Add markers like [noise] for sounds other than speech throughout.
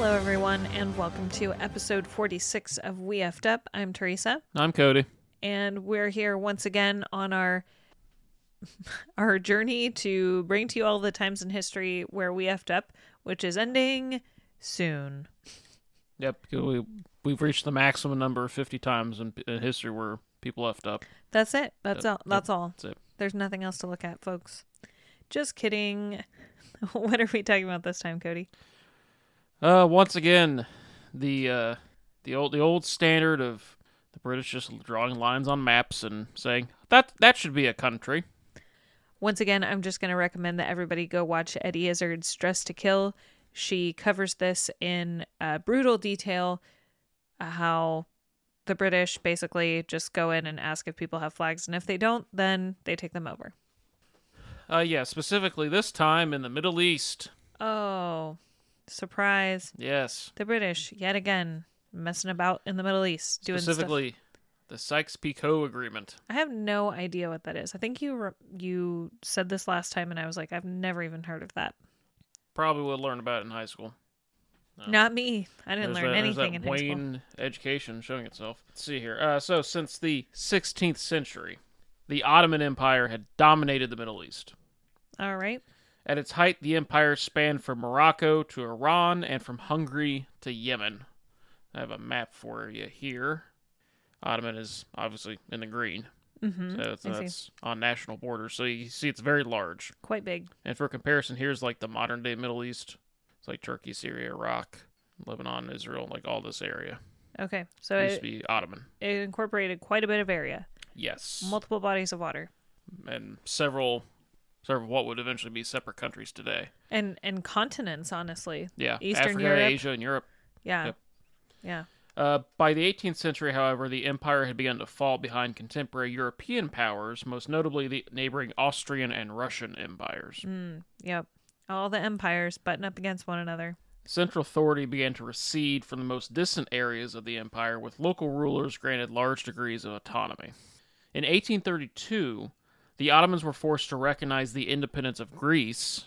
Hello, everyone, and welcome to episode 46 of We Effed Up. I'm Theresa, I'm Cody. and we're here once again on our [laughs] our journey to bring to you all the times in history where we effed up, which is ending soon. Yep, we we've reached the maximum number of 50 times in, in history where people left up. That's it. That's all. That's all. That's it. There's nothing else to look at, folks. Just kidding. [laughs] what are we talking about this time, Cody? Uh, once again, the uh, the old the old standard of the British just drawing lines on maps and saying that that should be a country. Once again, I'm just going to recommend that everybody go watch Eddie Izzard's Dress to Kill. She covers this in uh, brutal detail uh, how the British basically just go in and ask if people have flags, and if they don't, then they take them over. Uh, yeah, specifically this time in the Middle East. Oh, surprise. Yes, The British, yet again, messing about in the Middle East, doing stuff. specifically the Sykes-Picot Agreement. I have no idea what that is. I think you re- you said this last time, and I was like, I've never even heard of that. Probably would learn about it in high school. No. Not me. I didn't There's learn that- anything in high school. Wayne education showing itself. Let's see here. Uh, so, since the 16th century, the Ottoman Empire had dominated the Middle East. All right. At its height, the empire spanned from Morocco to Iran and from Hungary to Yemen. I have a map for you here. Ottoman is obviously in the green, Mm-hmm. so that's on national borders. So you see, it's very large. Quite big. And for comparison, here's like the modern day Middle East. It's like Turkey, Syria, Iraq, Lebanon, Israel, like all this area. Okay. So It used it, to be Ottoman. it incorporated quite a bit of area, Yes. multiple bodies of water, and several several what would eventually be separate countries today. and and continents. Honestly, Yeah. Eastern Africa, Europe. Asia, and Europe. yeah, Yep. yeah. Uh, by the 18th century, however, the empire had begun to fall behind contemporary European powers, most notably the neighboring Austrian and Russian empires. Mm, yep. All the empires button up against one another. Central authority began to recede from the most distant areas of the empire, with local rulers granted large degrees of autonomy. In 1832, the Ottomans were forced to recognize the independence of Greece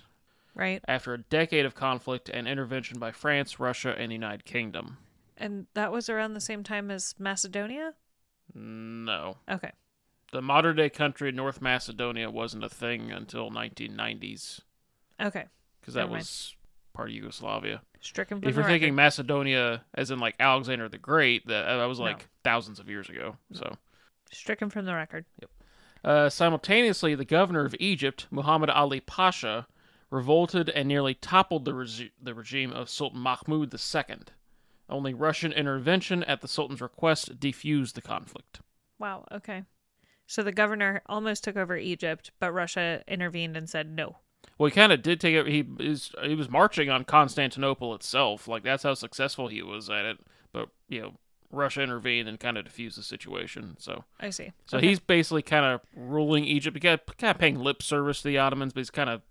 Right. after a decade of conflict and intervention by France, Russia, and the United Kingdom. And that was around the same time as Macedonia. No. Okay. The modern day country North Macedonia wasn't a thing until 1990s Okay. because that Never mind. was part of Yugoslavia. Stricken from If you're thinking. Macedonia as in like Alexander the Great, that, that was like No. thousands of years ago. So, stricken from the record. Uh, simultaneously, the governor of Egypt, Muhammad Ali Pasha, revolted and nearly toppled the, regi- the regime of Sultan Mahmud II. Only Russian intervention at the Sultan's request defused the conflict. Wow. Okay. So the governor almost took over Egypt, but Russia intervened and said no. Well, he kind of did take it. He is he was marching on Constantinople itself. Like that's how successful he was at it. But you know, Russia intervened and kind of diffused the situation. So I see. so Okay. he's basically kind of ruling Egypt. He got kind of paying lip service to the Ottomans, but he's kind of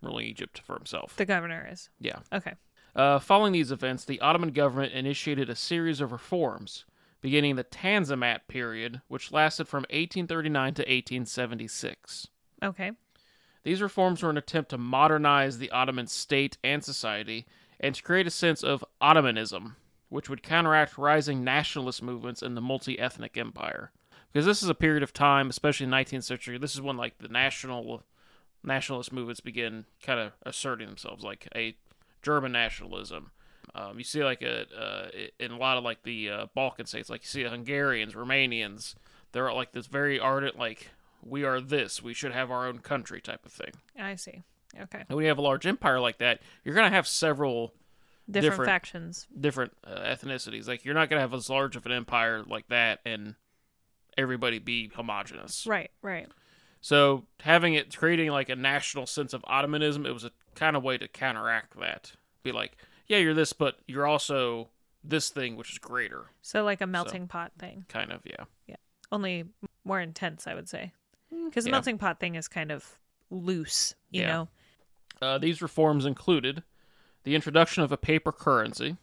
ruling Egypt for himself. the governor is. Yeah. Okay. Uh, following these events, the Ottoman government initiated a series of reforms, beginning the Tanzimat period, which lasted from 1839 to 1876. Okay. These reforms were an attempt to modernize the Ottoman state and society and to create a sense of Ottomanism, which would counteract rising nationalist movements in the multi ethnic empire. Because this is a period of time, especially in the 19th century, this is when like the national nationalist movements begin kind of asserting themselves, like a German nationalism. Um, you see like a uh, in a lot of like the uh, Balkan states, like you see Hungarians, Romanians, they're like this very ardent like we are this, we should have our own country type of thing. I see. Okay. And when you have a large empire like that, you're going to have several Different, Different- factions. different uh, ethnicities. Like you're not going to have as large of an empire like that and everybody be homogenous. Right. Right. So having it creating like a national sense of Ottomanism, it was a kind of way to counteract that. Be like, yeah, you're this, but you're also this thing, which is greater. So like a melting pot thing, Kind of, yeah. yeah. only more intense, I would say. Because the yeah. melting pot thing is kind of loose, you Yeah. know. Uh, these reforms included the introduction of a paper currency,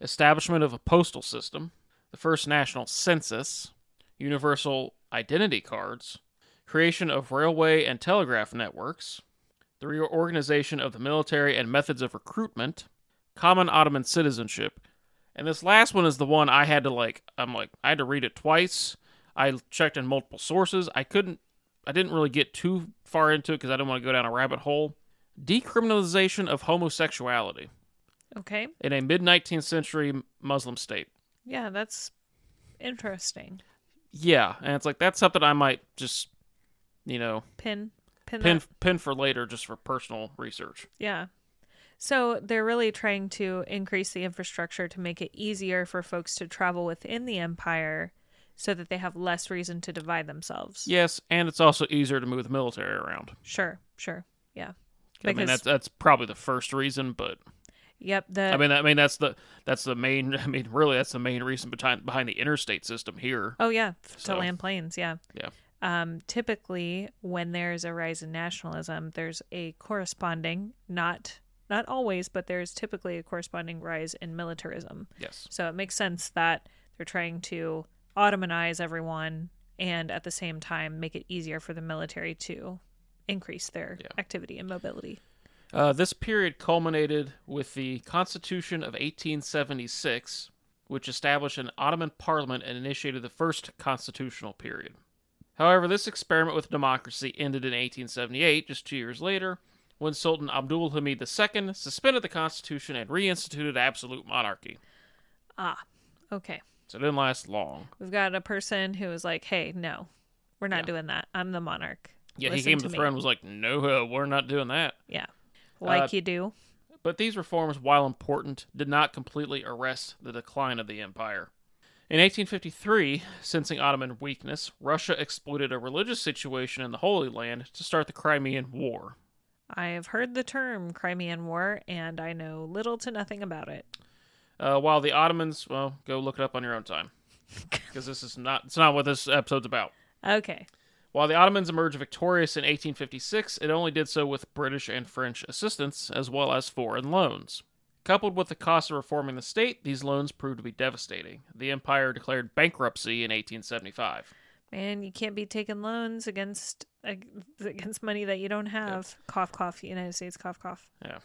establishment of a postal system, the first national census, universal identity cards, creation of railway and telegraph networks, the reorganization of the military and methods of recruitment, common Ottoman citizenship. And this last one is the one I had to like I'm like I had to read it twice. I checked in multiple sources. I couldn't I didn't really get too far into it because I didn't want to go down a rabbit hole. Decriminalization of homosexuality Okay. in a mid 19th century Muslim state. Yeah, that's interesting. Yeah, and it's like that's something I might just, you know, Pin. Pin. pin that. pin for later just for personal research. Yeah. So they're really trying to increase the infrastructure to make it easier for folks to travel within the empire so that they have less reason to divide themselves. Yes, and it's also easier to move the military around. Sure, sure. Yeah. I mean that's that's probably the first reason, but Yep, the I mean I mean that's the that's the main [laughs] I mean really that's the main reason behind behind the interstate system here. Oh yeah, to land planes, yeah. Yeah. Um, typically, when there's a rise in nationalism, there's a corresponding, not not always, but there's typically a corresponding rise in militarism. Yes. So it makes sense that they're trying to Ottomanize everyone and at the same time make it easier for the military to increase their Yeah. activity and mobility. Uh, this period culminated with the Constitution of 1876, which established an Ottoman parliament and initiated the first constitutional period. However, this experiment with democracy ended in 1878, just two years later, when Sultan Abdul Hamid II suspended the constitution and reinstituted absolute monarchy. Ah, okay. So it didn't last long. We've got a person who is like, "Hey, no, we're not Yeah. doing that. I'm the monarch." Yeah, he came to the me." throne and was like, no, uh, we're not doing that. Yeah, like Uh, you do. But these reforms, while important, did not completely arrest the decline of the empire. In 1853, sensing Ottoman weakness, Russia exploited a religious situation in the Holy Land to start the Crimean War. I have heard the term Crimean War, and I know little to nothing about it. Uh, while the Ottomans, well, go look it up on your own time, [laughs] because this is not it's not what this episode's about. Okay. While the Ottomans emerged victorious in 1856, it only did so with British and French assistance, as well as foreign loans. Coupled with the cost of reforming the state, these loans proved to be devastating. The empire declared bankruptcy in 1875. Man, you can't be taking loans against against money that you don't have. Cough, cough. United States, cough, cough. Yeah.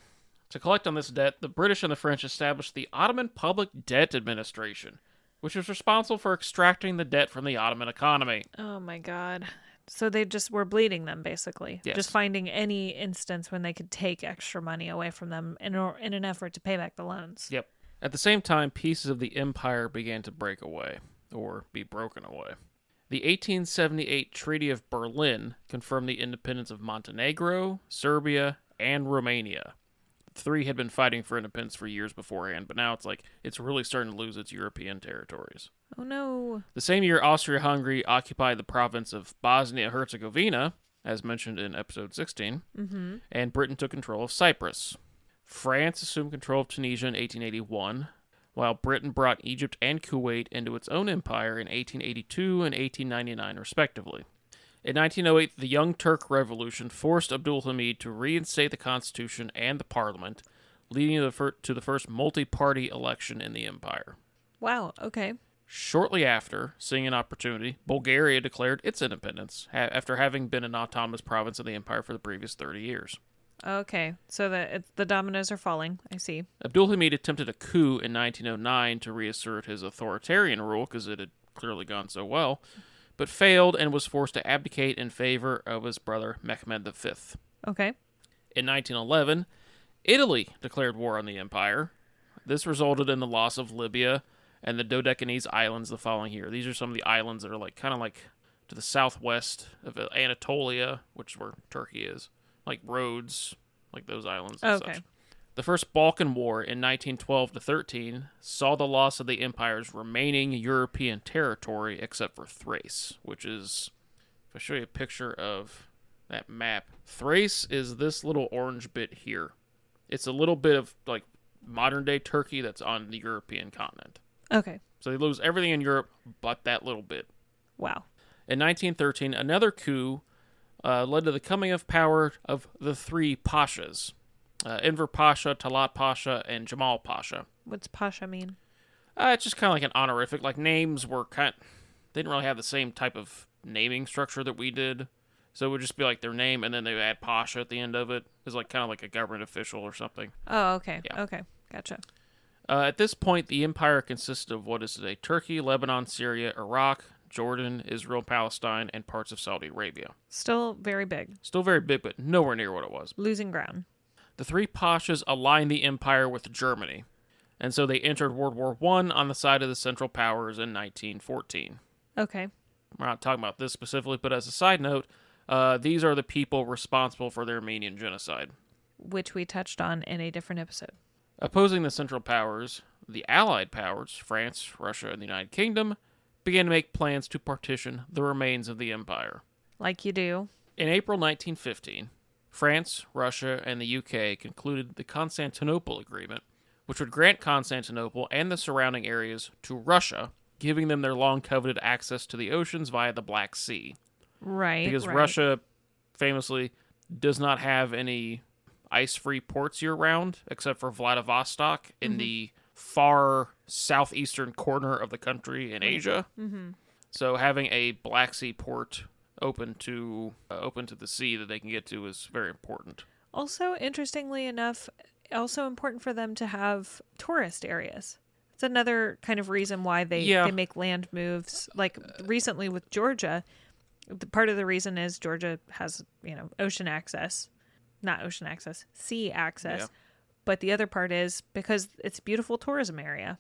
To collect on this debt, the British and the French established the Ottoman Public Debt Administration, which was responsible for extracting the debt from the Ottoman economy. Oh my God. So they just were bleeding them, basically. Yes. Just finding any instance when they could take extra money away from them in, or, in an effort to pay back the loans. Yep. At the same time, pieces of the empire began to break away, or be broken away. The 1878 Treaty of Berlin confirmed the independence of Montenegro, Serbia, and Romania. Three had been fighting for independence for years beforehand, but now it's like it's really starting to lose its European territories. Oh no. The same year, Austria Hungary occupied the province of Bosnia Herzegovina, as mentioned in episode 16, Mm-hmm. and Britain took control of Cyprus. France assumed control of Tunisia in 1881, while Britain brought Egypt and Kuwait into its own empire in 1882 and 1899, respectively. In 1908, the Young Turk Revolution forced Abdul Hamid to reinstate the constitution and the parliament, leading to the, fir- to the first multi party election in the empire. Wow. Okay. Shortly after, seeing an opportunity, Bulgaria declared its independence ha- after having been an autonomous province of the empire for the previous 30 years. Okay. So the the dominoes are falling. I see. Abdul Hamid attempted a coup in 1909 to reassert his authoritarian rule because it had clearly gone so well, but failed and was forced to abdicate in favor of his brother Mehmed V. Okay. In 1911, Italy declared war on the empire. This resulted in the loss of Libya and the Dodecanese Islands the following year. These are some of the islands that are like kind of like to the southwest of Anatolia, which is where Turkey is, like Rhodes, like those islands. And Okay. Such. The First Balkan War in 1912 to 13 saw the loss of the empire's remaining European territory, except for Thrace, which is, if I show you a picture of that map, Thrace is this little orange bit here. It's a little bit of like modern day Turkey that's on the European continent. Okay. So they lose everything in Europe but that little bit. Wow. In 1913, another coup uh, led to the coming of power of the three pashas uh, Enver Pasha, Talat Pasha, and Jamal Pasha. What's Pasha mean? Uh, it's just kind of like an honorific. Like names were kind, they didn't really have the same type of naming structure that we did. So it would just be like their name, and then they would add Pasha at the end of it. It's like kind of like a government official or something. Oh, okay. Yeah. Okay. Gotcha. Uh, at this point, the empire consisted of what is today Turkey, Lebanon, Syria, Iraq, Jordan, Israel, Palestine, and parts of Saudi Arabia. Still very big. Still very big, but nowhere near what it was. Losing ground. The three pashas aligned the empire with Germany, and so they entered World War One on the side of the Central Powers in 1914. Okay. We're not talking about this specifically, but as a side note, uh, these are the people responsible for the Armenian genocide. Which we touched on in a different episode. Opposing the Central Powers, the Allied powers, France, Russia, and the United Kingdom, began to make plans to partition the remains of the empire. Like you do. In April 1915, France, Russia, and the UK concluded the Constantinople Agreement, which would grant Constantinople and the surrounding areas to Russia, giving them their long coveted access to the oceans via the Black Sea. Right. Because right. Russia famously does not have any ice free ports year round, except for Vladivostok in Mm-hmm. the far southeastern corner of the country in Asia. Mm-hmm. So having a Black Sea port open to uh, open to the sea that they can get to is very important. Also, interestingly enough, also important for them to have tourist areas. It's another kind of reason why they, Yeah. they make land moves. Like recently with Georgia, the, part of the reason is Georgia has, you know, ocean access. Not ocean access, sea access. Yeah. But the other part is because it's a beautiful tourism area.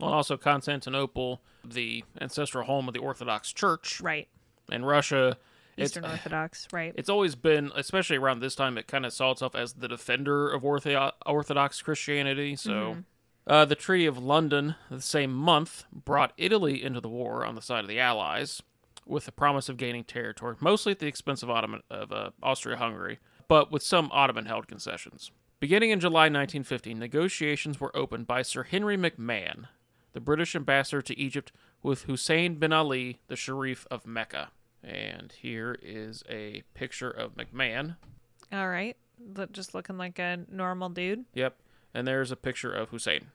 Well, also Constantinople, the ancestral home of the Orthodox Church, Right. And Russia. Eastern it's, Orthodox, right. it's always been, especially around this time, it kind of saw itself as the defender of Ortho- Orthodox Christianity. So, Mm-hmm. uh, the Treaty of London, the same month, brought Italy into the war on the side of the Allies, with the promise of gaining territory, mostly at the expense of Ottoman of uh, Austria-Hungary, but with some Ottoman-held concessions. Beginning in July 1915, negotiations were opened by Sir Henry McMahon, the British ambassador to Egypt, with Hussein bin Ali, the Sharif of Mecca. And here is a picture of McMahon. All right. Just looking like a normal dude. Yep. And there's a picture of Hussein.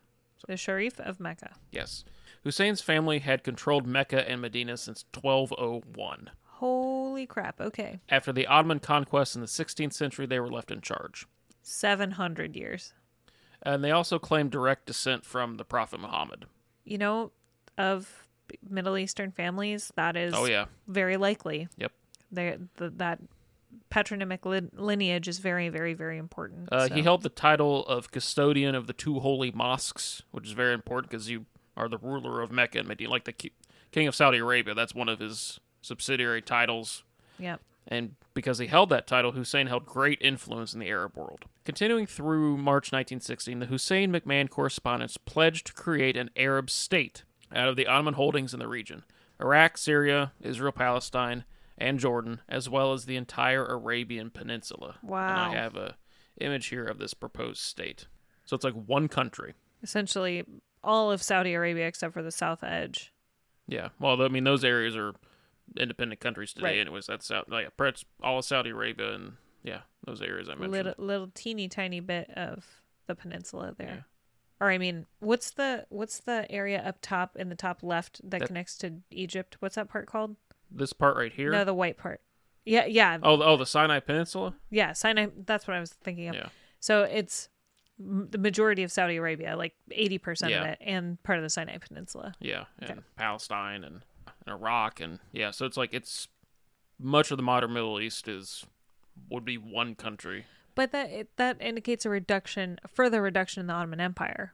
The Sharif of Mecca. Yes. Hussein's family had controlled Mecca and Medina since 1201. Holy crap. Okay. After the Ottoman conquest in the 16th century, they were left in charge. 700 years. And they also claimed direct descent from the Prophet Muhammad. You know, of Middle Eastern families, that is Oh, yeah. very likely. Yep. They, the, that patronymic lin- lineage is very, very, very important. Uh, so- He held the title of custodian of the two holy mosques, which is very important because you are the ruler of Mecca and Medina, like the king of Saudi Arabia. That's one of his subsidiary titles. Yep. And because he held that title, Hussein held great influence in the Arab world. Continuing through March 1916, the Hussein McMahon correspondence pledged to create an Arab state out of the Ottoman holdings in the region Iraq, Syria, Israel, Palestine, and Jordan, as well as the entire Arabian Peninsula. And Wow. I have a image here of this proposed state. So it's like one country. Essentially, all of Saudi Arabia except for the south edge. Yeah. Well, I mean, those areas are independent countries today, Right. anyways. That's South, like, all of Saudi Arabia and, yeah, those areas I mentioned. Little, little teeny tiny bit of the peninsula there. Yeah. Or I mean, what's the what's the area up top in the top left that, That- connects to Egypt? What's that part called? This part right here. No, the white part. Yeah, yeah, Oh, the- oh, the Sinai Peninsula. yeah. Sinai. That's what I was thinking of. Yeah. So it's m- the majority of Saudi Arabia, like eighty percent of it, and part of the Sinai Peninsula. Yeah, and Okay. Palestine and, and Iraq and yeah. So it's like it's much of the modern Middle East is would be one country. But that it, that indicates a reduction, a further reduction in the Ottoman Empire.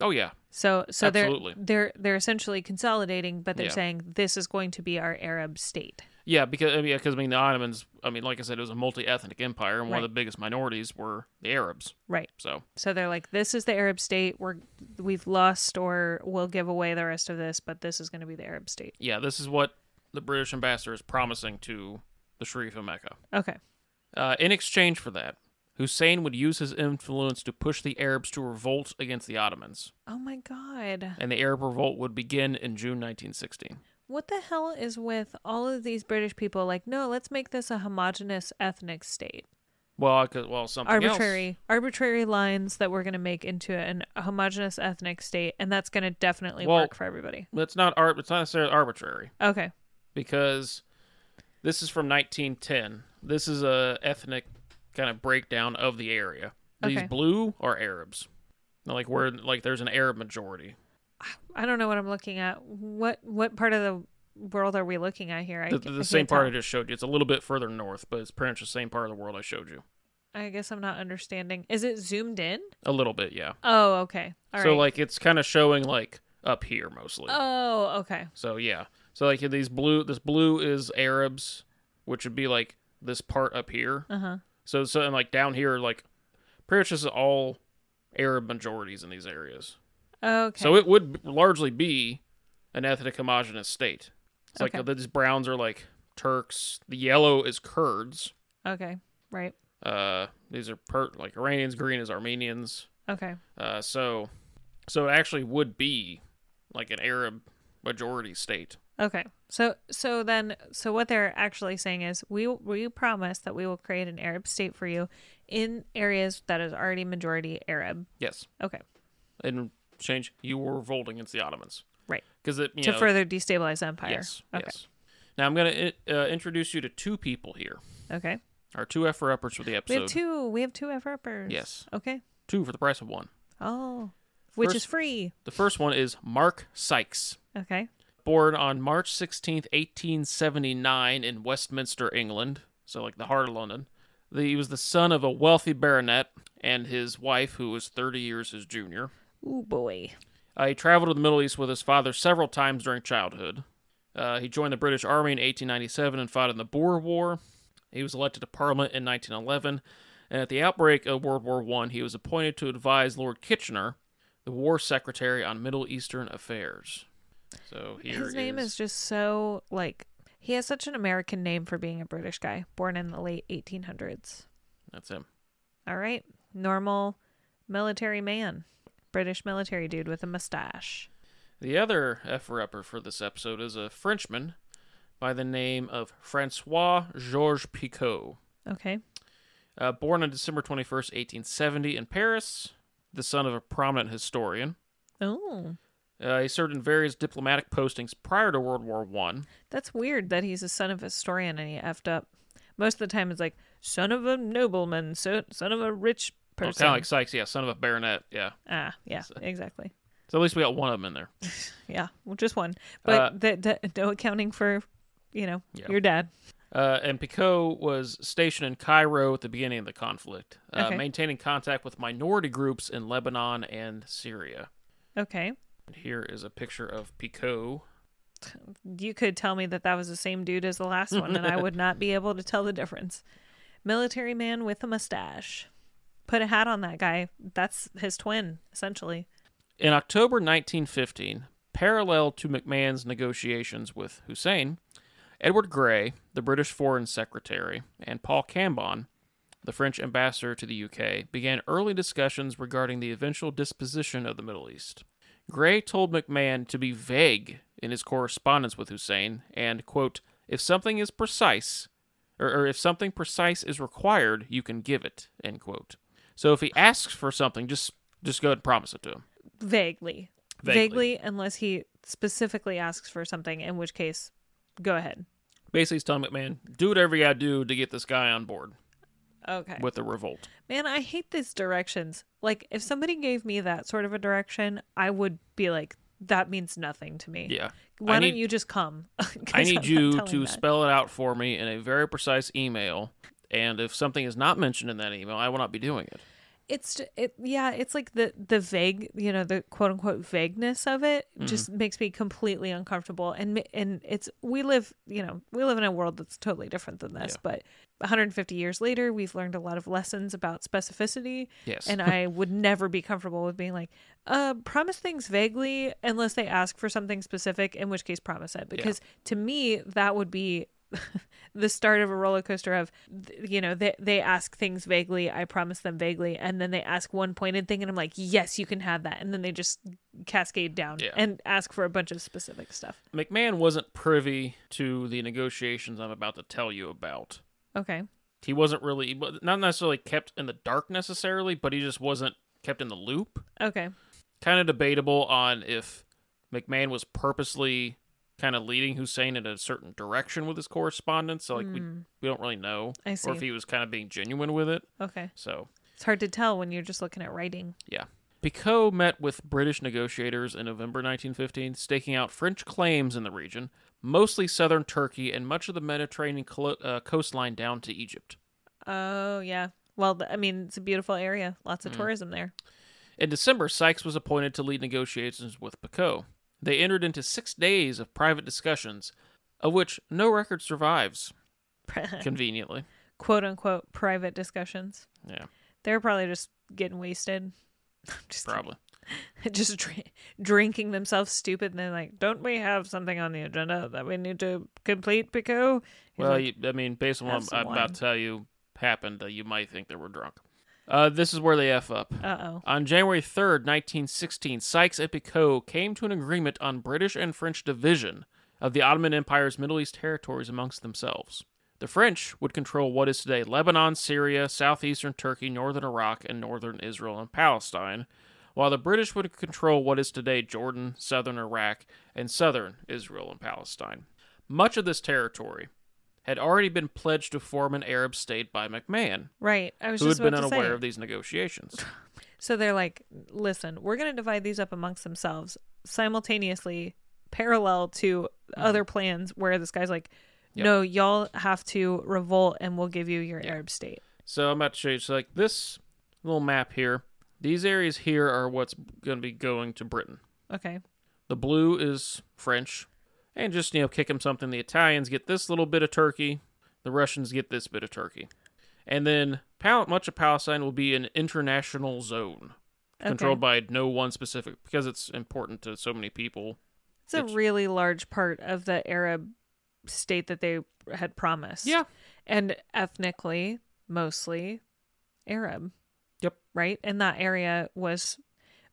Oh yeah, So so Absolutely. they're they're they're essentially consolidating, but they're Yeah. saying this is going to be our Arab state. yeah. Because I mean, because I mean, the Ottomans. I mean, like I said, it was a multi-ethnic empire, and one Right. of the biggest minorities were the Arabs. Right. So So they're like, this is the Arab state. We're we've lost, or we'll give away the rest of this, but this is going to be the Arab state. yeah, this is what the British ambassador is promising to the Sharif of Mecca. Okay. Uh, in exchange for that, Hussein would use his influence to push the Arabs to revolt against the Ottomans, Oh my God. and the Arab revolt would begin in June 1916. What the hell is with all of these British people? Like, no, let's make this a homogenous ethnic state. Well, I could, well, something else. Arbitrary, arbitrary lines that we're going to make into an a homogenous ethnic state, and that's going to definitely Well- work for everybody. It's not art. It's not necessarily arbitrary Okay. because this is from 1910. This is a ethnic kind of breakdown of the area. These Okay. blue are Arabs. like where like there's an Arab majority. I don't know what I'm looking at. What what part of the world are we looking at here? I, The, the I same part I just showed you. It's a little bit further north, but it's pretty much the same part of the world I showed you. I guess I'm not understanding. Is it zoomed in? A little bit, yeah. Oh, okay. All right. so like it's kind of showing like up here mostly. Oh, okay. So yeah. So like these blue this blue is Arabs, which would be like this part up here. Uh huh. So so and like down here like pretty much just all Arab majorities in these areas. Okay. So it would largely be an ethnic homogenous state. It's like Okay. these browns are like Turks, the yellow is Kurds. okay. Right. Uh these are per- like Iranians, green is Armenians. Okay. Uh so so it actually would be like an Arab majority state. Okay. So so then so what they're actually saying is we we promise that we will create an Arab state for you in areas that is already majority Arab. Yes. Okay. in exchange, you were revolting against the Ottomans. Right. Because it you to know, further destabilize empire. yes, Okay. yes. Now I'm gonna uh, introduce you to two people here. Okay. Our two F for uppers for the episode. We have two. We have two F uppers. Yes. Okay. Two for the price of one. Oh. Which is free. The first one is Mark Sykes. Okay. Born on March 16th, 1879 in Westminster, England, so like the heart of London. The, he was the son of a wealthy baronet and his wife, who was 30 years his junior. Ooh boy. Uh, he traveled to the Middle East with his father several times during childhood. Uh, he joined the British Army in 1897 and fought in the Boer War. He was elected to Parliament in 1911, and at the outbreak of World War I, he was appointed to advise Lord Kitchener, the War Secretary on Middle Eastern affairs. So here His name is just so like he has such an American name for being a British guy, born in the late 1800s. that's him. All right. Normal military man. British military dude with a mustache. The other effer upper for this episode is a Frenchman by the name of Francois Georges Picot. Okay. Uh, born on December 21st, 1870, in Paris, the son of a prominent historian. Oh. Uh, he served in various diplomatic postings prior to World War One. That's weird that he's a son of a historian and he effed up. Most of the time it's like son of a nobleman, so son of a rich person. Kind person. of like Sykes, yeah, son of a baronet, yeah. ah, yeah, exactly. So at least we got one of them in there. [laughs] Yeah, well, just one. But Uh, the, the, no accounting for, you know, Yeah. your dad. Uh, and Picot was stationed in Cairo at the beginning of the conflict, uh, Okay. maintaining contact with minority groups in Lebanon and Syria. Okay. Here is a picture of Picot. You could tell me that that was the same dude as the last one, and I would not be able to tell the difference. Military man with a mustache. Put a hat on that guy. That's his twin, essentially. In October 1915, parallel to McMahon's negotiations with Hussein, Edward Grey, the British Foreign Secretary, and Paul Cambon, the French ambassador to the UK, began early discussions regarding the eventual disposition of the Middle East. Grey told McMahon to be vague in his correspondence with Hussein and, quote, if something is precise, or, or if something precise is required, you can give it, end quote. So if he asks for something, just just go ahead and promise it to him. Vaguely. Vaguely. Vaguely, unless he specifically asks for something, in which case, go ahead. Basically, he's telling McMahon, do whatever you gotta do to get this guy on board Okay. with the revolt. Man, I hate these directions. Like, if somebody gave me that sort of a direction, I would be like, that means nothing to me. Yeah. Why I don't you just come? [laughs] I need you to that. spell it out for me in a very precise email. And if something is not mentioned in that email, I will not be doing it. It's it yeah it's like the the vague you know the quote unquote vagueness of it Mm-hmm. just makes me completely uncomfortable and and it's we live you know we live in a world that's totally different than this Yeah. but 150 years later we've learned a lot of lessons about specificity Yes. and i would never be comfortable with being like uh promise things vaguely unless they ask for something specific in which case promise it because to me that would be [laughs] the start of a roller coaster of you know they, they ask things vaguely i promise them vaguely and then they ask one pointed thing and i'm like yes you can have that and then they just cascade down Yeah. and ask for a bunch of specific stuff McMahon wasn't privy to the negotiations I'm about to tell you about. okay He wasn't really, not necessarily kept in the dark necessarily, but he just wasn't kept in the loop. okay kind of debatable on if McMahon was purposely kind of leading Hussein in a certain direction with his correspondence. So like we we don't really know, Hmm. I see. or if he was kind of being genuine with it. okay So it's hard to tell when you're just looking at writing yeah. Picot met with British negotiators in November 1915, staking out French claims in the region, mostly southern Turkey and much of the Mediterranean uh, coastline down to Egypt. Oh yeah. Well, I mean, it's a beautiful area. Lots Mm. of tourism there. In December, Sykes was appointed to lead negotiations with Picot. They entered into six days of private discussions, of which no record survives, [laughs] conveniently. Quote unquote private discussions. Yeah, They were probably just getting wasted. [laughs] just probably. [laughs] just dr- drinking themselves stupid, and they're like, "Don't we have something on the agenda that we need to complete, Picot?" He's Well, like, you, I mean, based on what I'm, I'm about to tell you happened, uh, you might think they were drunk. Uh, this is where they F up. "Uh oh." On January 3rd, 1916, Sykes and Picot came to an agreement on British and French division of the Ottoman Empire's Middle East territories amongst themselves. The French would control what is today Lebanon, Syria, southeastern Turkey, northern Iraq, and northern Israel and Palestine, while the British would control what is today Jordan, southern Iraq, and southern Israel and Palestine. Much of this territory had already been pledged to form an Arab state by McMahon, Right. I was who had just been unaware of these negotiations. [laughs] So they're like, "Listen, we're going to divide these up amongst themselves simultaneously, parallel to hmm. other plans." Where this guy's like, Yep. "No, y'all have to revolt, and we'll give you your Arab state." So I'm about to show you. So like this little map here, these areas here are what's going to be going to Britain. Okay. The blue is French, and just you know kick them something. The Italians get this little bit of Turkey. The Russians get this bit of Turkey, and then Pal- much of Palestine will be an international zone controlled by no one specific because it's important to so many people. It's a It's- really large part of the Arab state that they had promised. Yeah. And ethnically, mostly Arab. Yep. Right? And that area was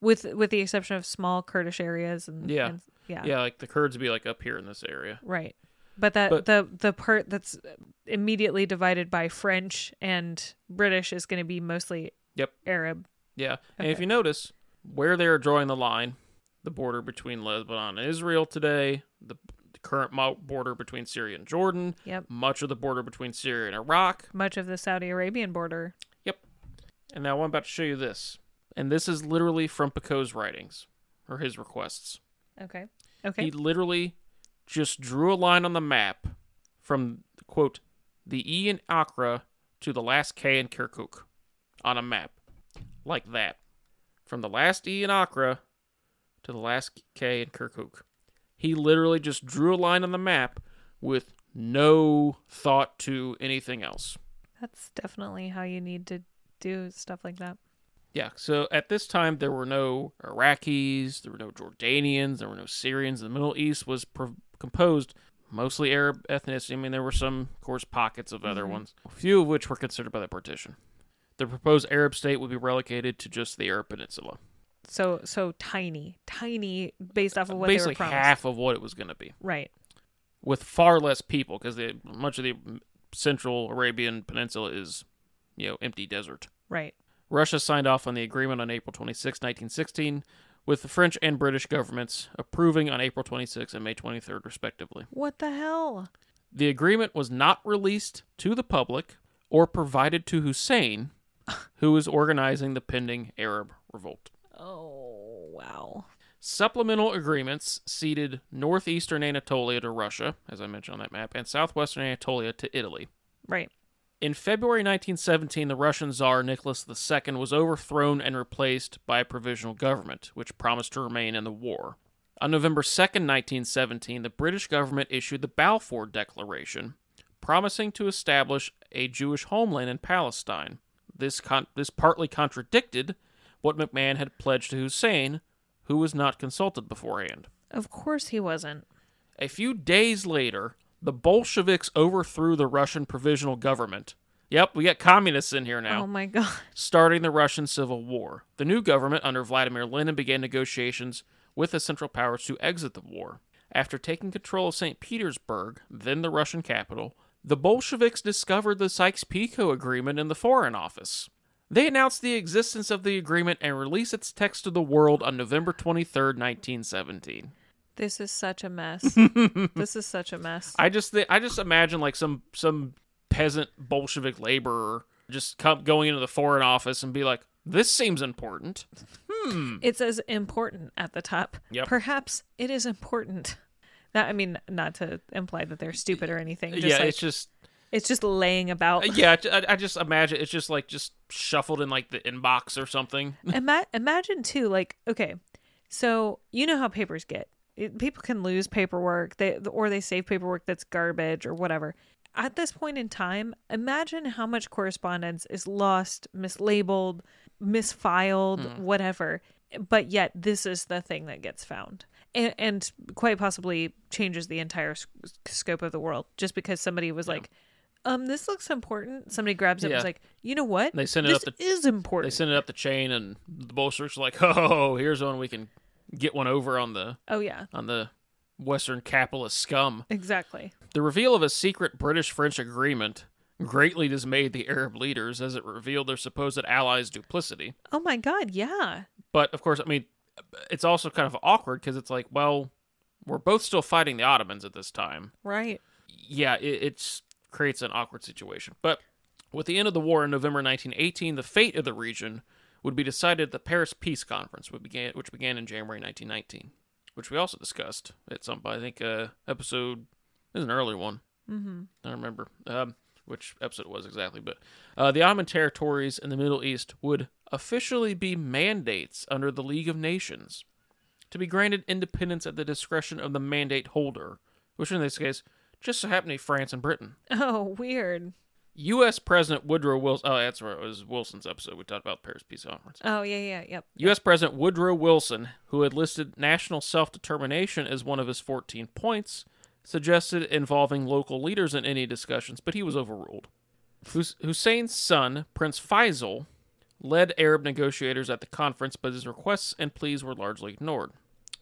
with with the exception of small Kurdish areas and Yeah. and- yeah. Yeah, like the Kurds would be like up here in this area. Right. But that But- the the part that's immediately divided by French and British is going to be mostly Yep. Arab. Yeah, and if you notice where they are drawing the line, the border between Lebanon and Israel today, the, the current border between Syria and Jordan, Yep. much of the border between Syria and Iraq. Much of the Saudi Arabian border. Yep. And now I'm about to show you this, and this is literally from Picot's writings or his requests. Okay. Okay. He literally just drew a line on the map from quote the E in Acre to the last K in Kirkuk on a map like that from the last E in Acre to the last K in Kirkuk. He literally just drew a line on the map with no thought to anything else. That's definitely how you need to do stuff like that. Yeah, so at this time there were no Iraqis, there were no Jordanians, there were no Syrians. The Middle East was pro- composed mostly Arab ethnicity. I mean, there were some, of course, pockets of other Mhm. ones, a few of which were considered by the partition. The proposed Arab state would be relegated to just the Arab Peninsula, So so tiny, tiny based off of what they basically half of what it was going to be, Right. with far less people because much of the Central Arabian Peninsula is, you know, empty desert. Right. Russia signed off on the agreement on April 26, 1916, with the French and British governments approving on April 26 and May 23rd, respectively. What the hell? The agreement was not released to the public or provided to Hussein, [laughs] who was organizing the pending Arab revolt. Oh wow. Supplemental agreements ceded northeastern Anatolia to Russia, as I mentioned on that map, and southwestern Anatolia to Italy. Right. In February 1917, the Russian Tsar Nicholas II was overthrown and replaced by a provisional government, which promised to remain in the war. On November 2nd, 1917, the British government issued the Balfour Declaration, promising to establish a Jewish homeland in Palestine. This, con- this partly contradicted what McMahon had pledged to Hussein, who was not consulted beforehand. Of course he wasn't. A few days later, the Bolsheviks overthrew the Russian provisional government. Yep, we got communists in here now Oh my god. starting the Russian Civil War. The new government under Vladimir Lenin began negotiations with the Central Powers to exit the war. After taking control of St. Petersburg, then the Russian capital, the Bolsheviks discovered the Sykes-Picot Agreement in the Foreign Office. They announced the existence of the agreement and released its text to the world on November 23, 1917. This is such a mess. [laughs] this is such a mess. I just I just imagine like some some peasant Bolshevik laborer just come going into the Foreign Office and be like, "This seems important." Hmm. It says important at the top. Yep. Perhaps it is important. That I mean, not to imply that they're stupid or anything. Just yeah, like, it's just it's just laying about. yeah. I, I just imagine it's just like just shuffled in like the inbox or something. Ima- imagine too, like okay, so you know how papers get. It, people can lose paperwork, they or they save paperwork that's garbage or whatever. At this point in time, imagine how much correspondence is lost, mislabeled, misfiled, whatever. But yet, this is the thing that gets found, and, and quite possibly changes the entire s- scope of the world. Just because somebody was like, "Um, this looks important," somebody grabs it and Yeah. was like, "You know what? They send it this up the- is important." They send it up the chain, and the bolsters are like, [laughs] "Oh, here's one we can get one over on the oh yeah, on the Western capitalist scum." exactly. The reveal of a secret British-French agreement greatly dismayed the Arab leaders, as it revealed their supposed allies' duplicity. Oh my god, yeah. But of course, I mean, it's also kind of awkward because it's like, well, we're both still fighting the Ottomans at this time. Right. yeah, it it's creates an awkward situation. But with the end of the war in November 1918, the fate of the region would be decided at the Paris Peace Conference, which began which began in January 1919, which we also discussed at some I think uh, episode is an early one. Mm-hmm. I remember um, which episode it was exactly, but uh, the Ottoman territories in the Middle East would officially be mandates under the League of Nations to be granted independence at the discretion of the mandate holder, which in this case just so happened to be France and Britain. Oh, weird. U.S. President Woodrow Wilson. Oh, that's right. It was Wilson's episode. We talked about the Paris Peace Conference. Oh, yeah, yeah, yep. U.S. President Woodrow Wilson, who had listed national self determination as one of his 14 points, suggested involving local leaders in any discussions, but he was overruled. Hus- Hussein's son, Prince Faisal, led Arab negotiators at the conference, but his requests and pleas were largely ignored.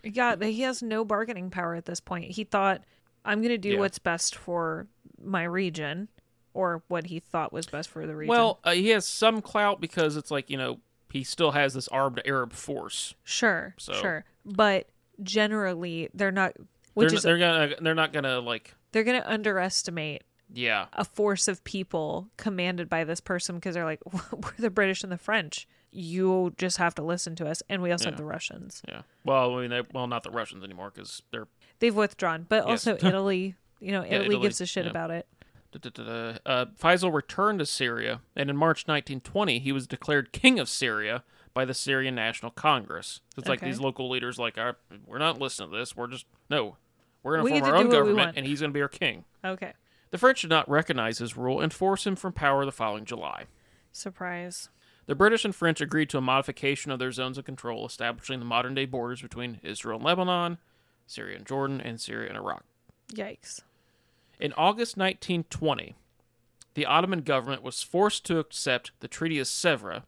Yeah, he has no bargaining power at this point. He thought, I'm going to do Yeah. what's best for my region, or what he thought was best for the region. Well, uh, he has some clout because it's like, you know, he still has this armed Arab force. sure, so- sure. But generally, they're not, They're, which is, they're gonna they're not gonna like they're going to underestimate yeah a force of people commanded by this person because they're like, [laughs] we're the British and the French. You just have to listen to us. And we also have the Russians. yeah well I mean they, well not the Russians anymore because they're They've withdrawn, but Yes. also [laughs] Italy, you know, Italy, Italy, gives a shit yeah. about it. Uh, Faisal returned to Syria, and in March 1920, he was declared king of Syria by the Syrian National Congress. It's like these local leaders, like, "Uh, we're not listening to this. We're just no, we're We going to form our own government, and he's going to be our king. Okay. The French did not recognize his rule and forced him from power the following July. Surprise. The British and French agreed to a modification of their zones of control, establishing the modern day borders between Israel and Lebanon, Syria and Jordan, and Syria and Iraq. Yikes. In August 1920, the Ottoman government was forced to accept the Treaty of Sèvres,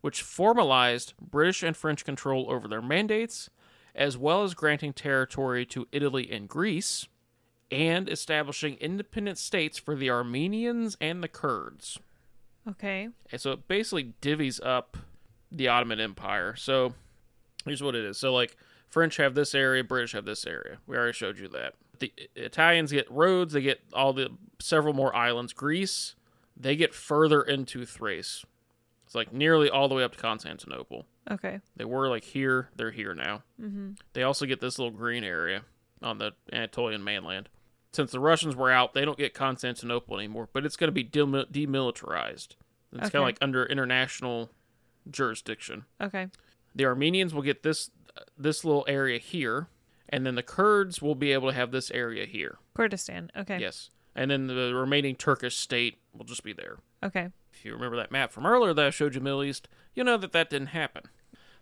which formalized British and French control over their mandates, as well as granting territory to Italy and Greece, and establishing independent states for the Armenians and the Kurds. Okay. And so it basically divvies up the Ottoman Empire. So here's what it is. So like French have this area, British have this area. We already showed you that. The Italians get Rhodes, they get all the several more islands. Greece, they get further into Thrace. It's like nearly all the way up to Constantinople. Okay. They were like here, they're here now. Mm-hmm. They also get this little green area on the Anatolian mainland. Since the Russians were out, they don't get Constantinople anymore, but it's going to be demil- demilitarized. It's kind of like under international jurisdiction. Okay. The Armenians will get this this little area here, and then the Kurds will be able to have this area here. Kurdistan. Okay. Yes, and then the remaining Turkish state will just be there. Okay. If you remember that map from earlier that I showed you Middle East, you'll know that that didn't happen.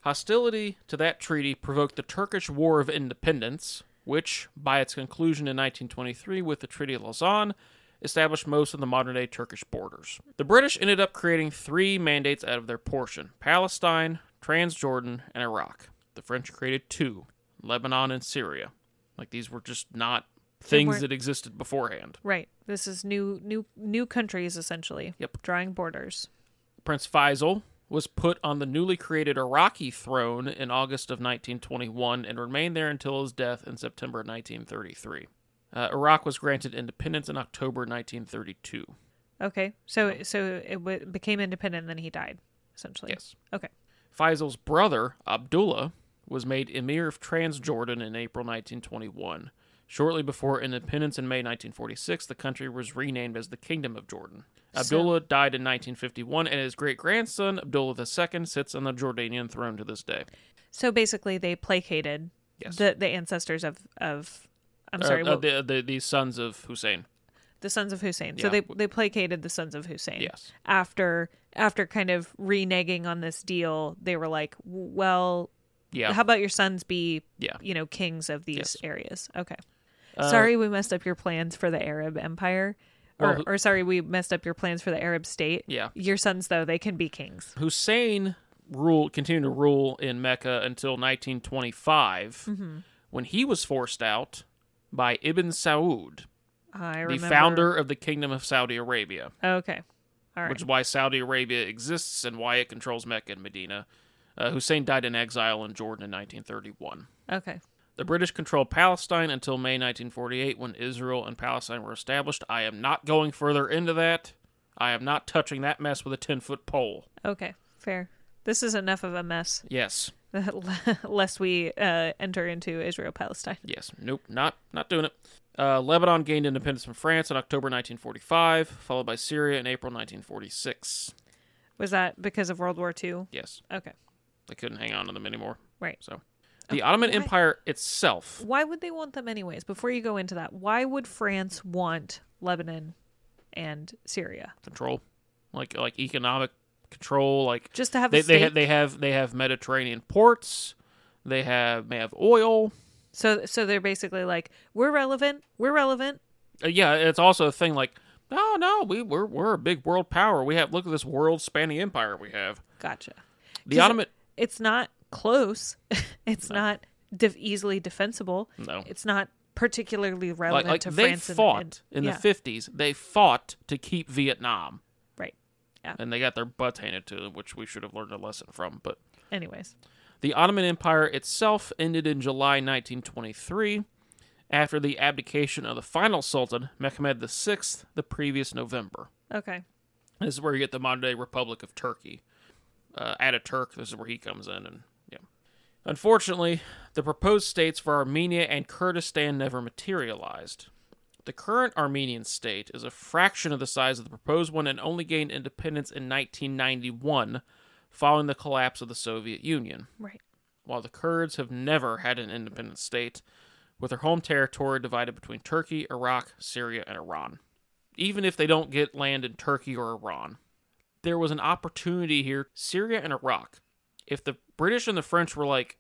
Hostility to that treaty provoked the Turkish War of Independence, which, by its conclusion in 1923 with the Treaty of Lausanne, established most of the modern day Turkish borders. The British ended up creating three mandates out of their portion Palestine, Transjordan, and Iraq. The French created two Lebanon and Syria. Like these were just not things that existed beforehand. Right. This is new new new countries essentially. Yep. Drawing borders. Prince Faisal was put on the newly created Iraqi throne in August of 1921 and remained there until his death in September 1933. Uh, Iraq was granted independence in October 1932. Okay. So so it w- became independent and then he died essentially. Yes. Okay. Faisal's brother, Abdullah, was made Emir of Transjordan in April 1921. Shortly before independence in May 1946, the country was renamed as the Kingdom of Jordan. So- Abdullah died in 1951, and his great grandson, Abdullah II, sits on the Jordanian throne to this day. So basically, they placated Yes. the the ancestors of of. I'm Uh, sorry, uh, what- the, the, the sons of Hussein. the sons of Hussein. So they they placated the sons of Hussein. Yes. After after kind of reneging on this deal, they were like, well, Yeah. how about your sons be Yeah. you know kings of these Yes. areas? Okay. Uh, sorry, we messed up your plans for the Arab Empire. Or, Well, or sorry, we messed up your plans for the Arab state. Yeah. Your sons, though, they can be kings. Hussein ruled continued to rule in Mecca until 1925 Mm-hmm. when he was forced out by Ibn Saud, the founder of the Kingdom of Saudi Arabia, Okay. All right. which is why Saudi Arabia exists and why it controls Mecca and Medina. Uh, Hussein died in exile in Jordan in 1931. okay. The British controlled Palestine until May 1948 when Israel and Palestine were established. I am not going further into that. I am not touching that mess with a 10 foot pole. Okay. Fair. This is enough of a mess, Yes. [laughs] lest we uh, enter into Israel Palestine. Yes. Nope. Not not doing it. Uh, Lebanon gained independence from France in October 1945, followed by Syria in April 1946. Was that because of World War II? Yes. Okay. They couldn't hang on to them anymore. Right. So, the Ottoman why- Empire itself. Why would they want them anyways? Before you go into that, why would France want Lebanon and Syria? control, like like economic control, like Just to have they they have, they have they have Mediterranean ports. They have may have oil. so so they're basically like, we're relevant, we're relevant. Uh, yeah, it's also a thing like no no we we're we're a big world power. We have look at this world spanning empire we have. Gotcha. the Ottoman It's not close. [laughs] it's not def- easily defensible. no It's not particularly relevant like to they France. and- fought and- in yeah, the fifties. They fought to keep Vietnam, right. Yeah. And they got their butts handed to them, which we should have learned a lesson from. But Anyways, The Ottoman Empire itself ended in July 1923 after the abdication of the final Sultan, Mehmed VI, the previous November. okay. This is where you get the modern day Republic of Turkey. Uh, Ataturk, this is where he comes in. and yeah. Unfortunately, the proposed states for Armenia and Kurdistan never materialized. The current Armenian state is a fraction of the size of the proposed one and only gained independence in 1991 following the collapse of the Soviet Union Right. while the Kurds have never had an independent state, with their home territory divided between Turkey, Iraq, Syria, and Iran. Even if they don't get land in Turkey or Iran, there was an opportunity here. Syria and Iraq. If the British and the French were like,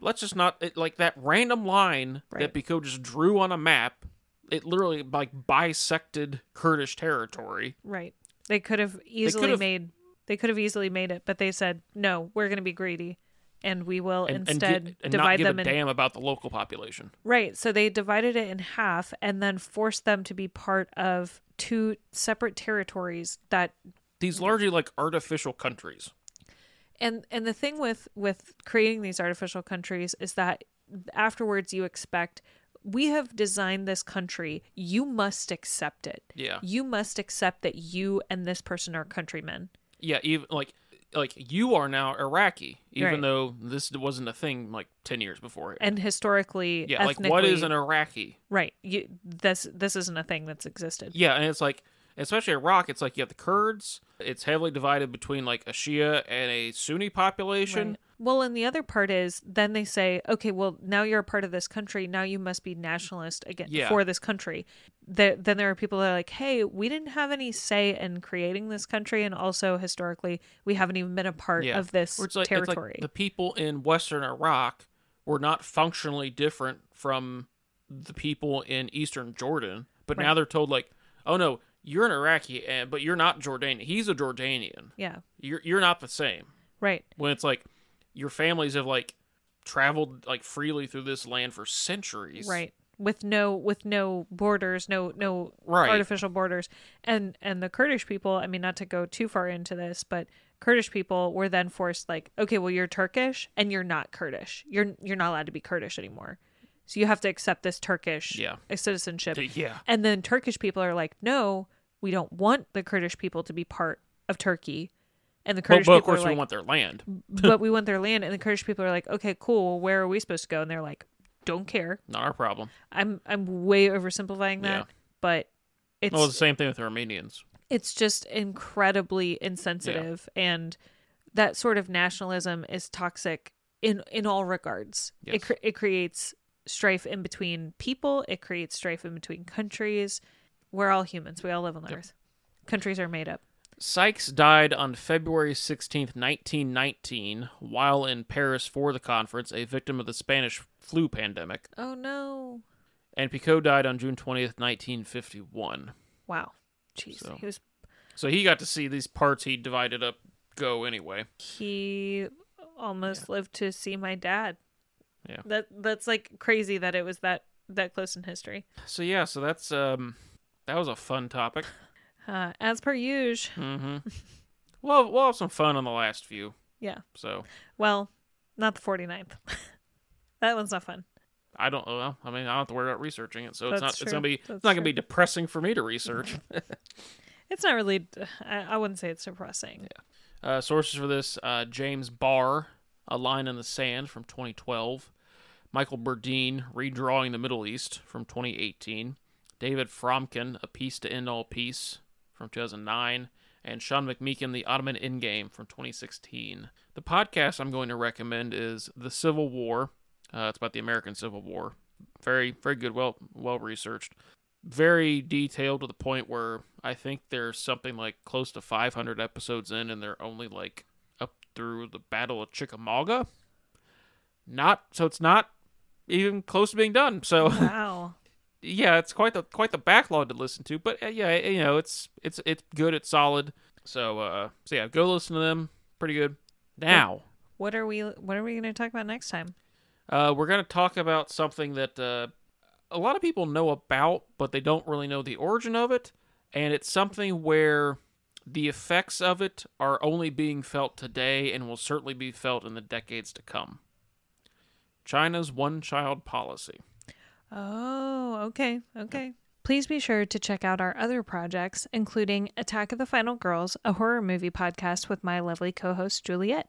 let's just not it, like that random line Right. that Picot just drew on a map, it literally like bisected Kurdish territory. Right. They could have easily could've- made they could have easily made it, but they said, "No, we're going to be greedy and we will And, and, instead get- and not divide give them a in damn about the local population. Right. So they divided it in half and then forced them to be part of two separate territories that These mm-hmm. largely like artificial countries. and and the thing with with creating these artificial countries is that afterwards you expect we have designed this country you must accept it Yeah. you must accept that you and this person are countrymen Yeah, even like like you are now Iraqi, even Right. though this wasn't a thing like ten years before. and historically yeah, like what is an Iraqi? right you this this isn't a thing that's existed Yeah, and it's like especially Iraq, it's like you have the Kurds. It's heavily divided between like a Shia and a Sunni population. Right. Well, and the other part is then they say, okay, well, now you're a part of this country. Now you must be nationalist again Yeah. for this country. The, then there are people that are like, hey, we didn't have any say in creating this country, and also historically, we haven't even been a part Yeah. of this it's like, it's like territory. the people in Western Iraq were not functionally different from the people in Eastern Jordan, but now they're told like, oh no, you're an Iraqi, and but you're not Jordanian. He's a Jordanian. yeah, You're you're not the same. right. when it's like your families have like traveled like freely through this land for centuries Right. With no with no borders, no no Right. artificial borders. And and the Kurdish people, I mean not to go too far into this, but Kurdish people were then forced like, okay, well you're Turkish and you're not Kurdish. You're you're not allowed to be Kurdish anymore. So you have to accept this Turkish Yeah. citizenship. yeah And then Turkish people are like, no, we don't want the Kurdish people to be part of Turkey. And the Kurdish but of people are course, we want their land. [laughs] but we want their land. And the Kurdish people are like, okay, cool. Where are we supposed to go? And they're like, don't care. Not our problem. I'm I'm way oversimplifying that, Yeah. but it's Well, it's the same thing with the Armenians. it's just incredibly insensitive and that sort of nationalism is toxic in in all regards it, Yes. cre- it creates strife in between people it creates strife in between countries we're all humans. We all live on the earth. Countries are made up. Sykes died on February 16th, 1919, while in Paris for the conference, a victim of the Spanish flu pandemic. oh no. And Picot died on June 20th, 1951. wow. Jeez. So- he was So he got to see these parts he divided up go anyway. he almost lived to see my dad. Yeah. that that's like crazy that it was that that close in history. So yeah, so that's um that was a fun topic. [laughs] uh, as per usual Mm-hmm. well, we'll have some fun on the last few. yeah So Well, not the 49th. [laughs] that one's not fun. I don't know. I mean, I don't have to worry about researching it, so it's That's not. It's gonna be. That's it's not gonna be depressing for me to research. [laughs] It's not really, I, I wouldn't say it's depressing. Uh, sources for this: uh, James Barr, "A Line in the Sand" from 2012; Michael Berdine, "Redrawing the Middle East" from 2018; David Fromkin, "A Peace to End All Peace" from 2009; and Sean McMeekin, "The Ottoman Endgame" from 2016. The podcast I'm going to recommend is "The Civil War." Uh, it's about the American Civil War. Very, very good, well, well researched very detailed to the point where I think there's something like close to 500 episodes in, and they're only like up through the Battle of Chickamauga. Not so it's not even close to being done. So Wow. Yeah, it's quite the quite the backlog to listen to. But uh, yeah, you know, it's it's it's good. It's solid. So uh, so yeah, go listen to them. Pretty good. Now. what are we, what are we going to talk about next time? Uh, we're going to talk about something that uh, a lot of people know about, but they don't really know the origin of it. And it's something where the effects of it are only being felt today and will certainly be felt in the decades to come. China's one child policy. Oh, okay. Okay. Please be sure to check out our other projects, including Attack of the Final Girls, a horror movie podcast with my lovely co host, Juliet.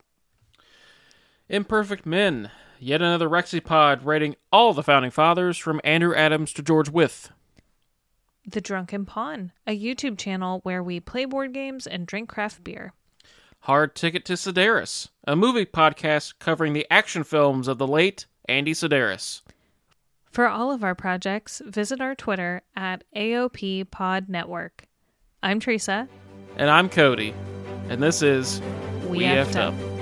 Imperfect Men. Yet another Rexipod rating all the founding fathers from Andrew Adams to George Wythe. The Drunken Pawn, a YouTube channel where we play board games and drink craft beer. Hard Ticket to Sidaris, a movie podcast covering the action films of the late Andy Sidaris. For all of our projects, visit our Twitter at AOP Pod Network. I'm Theresa. And I'm Cody. And this is We We Effed Up. Up.